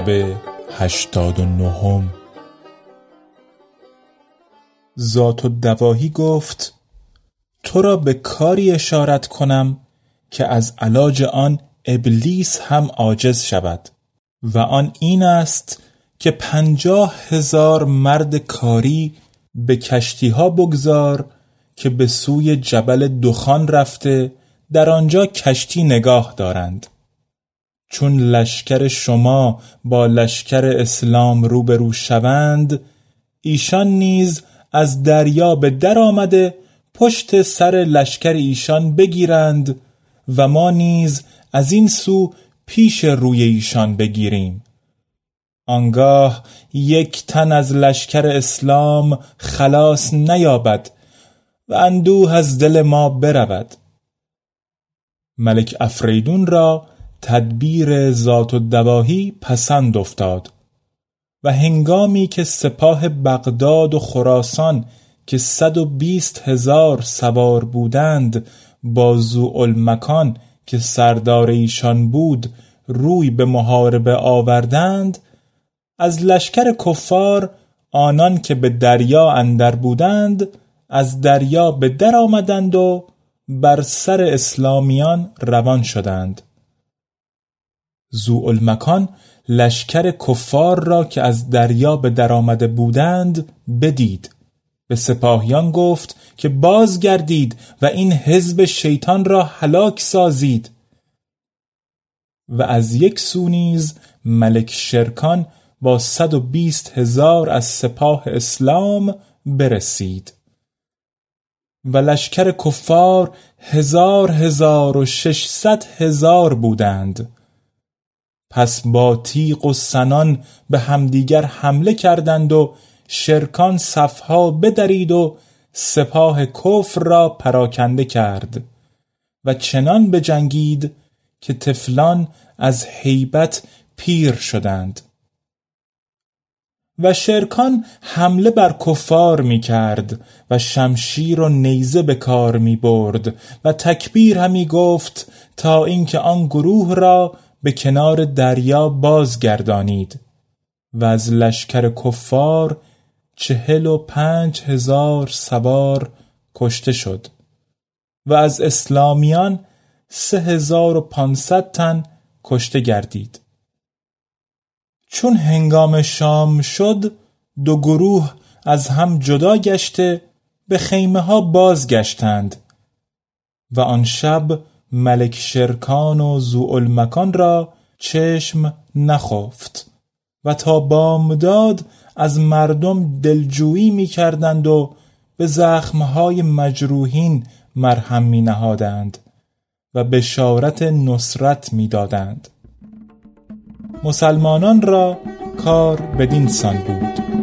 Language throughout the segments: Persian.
شب هشتاد و نهم. ذات و دواهی گفت تو را به کاری اشارت کنم که از علاج آن ابلیس هم عاجز شود و آن این است که پنجاه هزار مرد کاری به کشتی ها بگذار که به سوی جبل دخان رفته در آنجا کشتی نگاه دارند. چون لشکر شما با لشکر اسلام روبرو شوند ایشان نیز از دریا به در آمده پشت سر لشکر ایشان بگیرند و ما نیز از این سو پیش روی ایشان بگیریم. آنگاه یک تن از لشکر اسلام خلاص نیابد و اندوه از دل ما برود. ملک افریدون را تدبیر ذات و دواهی پسند افتاد و هنگامی که سپاه بغداد و خراسان که صد و بیست هزار سوار بودند با مکان که سردار ایشان بود روی به محاربه آوردند از لشکر کفار آنان که به دریا اندر بودند از دریا به در آمدند و بر سر اسلامیان روان شدند. زوالمکان لشکر کفار را که از دریا به درآمده بودند بدید. به سپاهیان گفت که بازگردید و این حزب شیطان را هلاک سازید. و از یک سو نیز ملک شرکان با صد و بیست هزار از سپاه اسلام برسید. و لشکر کفار هزار هزار و ششصد هزار بودند. پس با تیغ و سنان به همدیگر حمله کردند و شرکان صفها بدرید و سپاه کفر را پراکنده کرد. و چنان بجنگید که تفلان از حیبت پیر شدند. و شرکان حمله بر کفار می کرد و شمشیر و نیزه به کار می برد و تکبیر همی گفت تا اینکه آن گروه را به کنار دریا بازگردانید و از لشکر کفار چهل و پنج هزار سوار کشته شد و از اسلامیان سه هزار و پانصد تن کشته گردید. چون هنگام شام شد دو گروه از هم جدا گشته به خیمه ها بازگشتند و آن شب ملک شرکان و زوالمکان را چشم نخفت و تا بامداد از مردم دلجویی می کردند و به زخمهای مجروحین مرهم می نهادند و بشارت نصرت می دادند. مسلمانان را کار بدین سان بود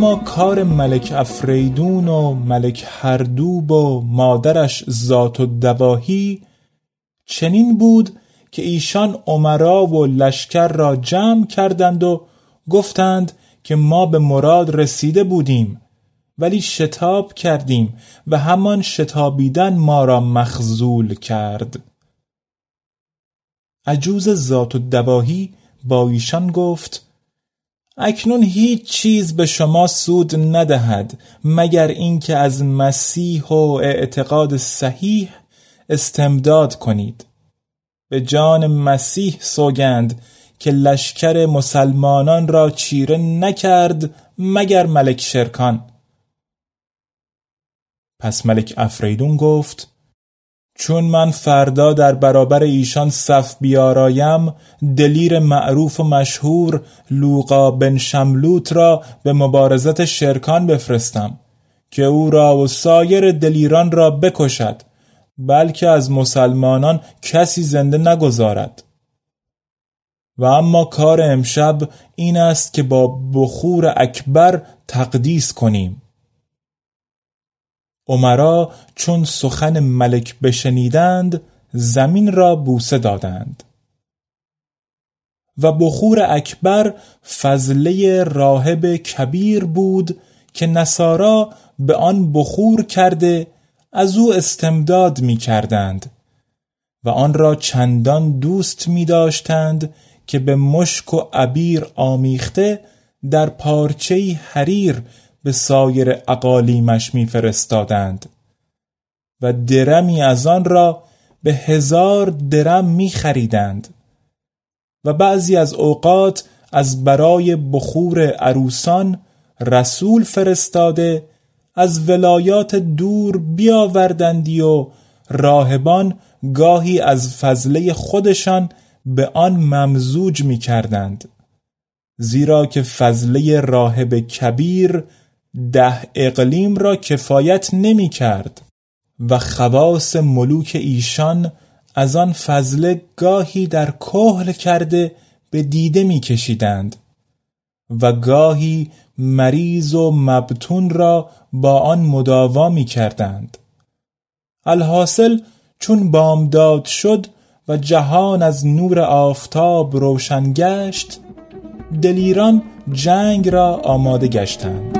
اما کار ملک افریدون و ملک هردوب و مادرش ذات و دواهی چنین بود که ایشان عمرا و لشکر را جمع کردند و گفتند که ما به مراد رسیده بودیم ولی شتاب کردیم و همان شتابیدن ما را مخزول کرد. عجوز ذات و دواهی با ایشان گفت اکنون هیچ چیز به شما سود ندهد مگر اینکه از مسیح و اعتقاد صحیح استمداد کنید. به جان مسیح سوگند که لشکر مسلمانان را چیره نکرد مگر ملک شرکان. پس ملک افریدون گفت چون من فردا در برابر ایشان صف بیارایم دلیر معروف و مشهور لوقا بن شملوت را به مبارزت شرکان بفرستم که او را و سایر دلیران را بکشد بلکه از مسلمانان کسی زنده نگذارد. و اما کار امشب این است که با بخور اکبر تقدیس کنیم. عمرا چون سخن ملک بشنیدند زمین را بوسه دادند. و بخور اکبر فضله راهب کبیر بود که نصارا به آن بخور کرده از او استمداد می کردند و آن را چندان دوست می داشتند که به مشک و عبیر آمیخته در پارچه حریر به سایر اقالیمش میفرستادند و درمی از آن را به هزار درم می خریدند و بعضی از اوقات از برای بخور عروسان رسول فرستاده از ولایات دور بیاوردندی و راهبان گاهی از فضله خودشان به آن ممزوج می کردند زیرا که فضله راهب کبیر ده اقلیم را کفایت نمی کرد و خواص ملوک ایشان از آن فضله گاهی در کهل کرده به دیده می کشیدند و گاهی مریض و مبتون را با آن مداوا می کردند. الحاصل چون بامداد شد و جهان از نور آفتاب روشن گشت دلیران جنگ را آماده گشتند.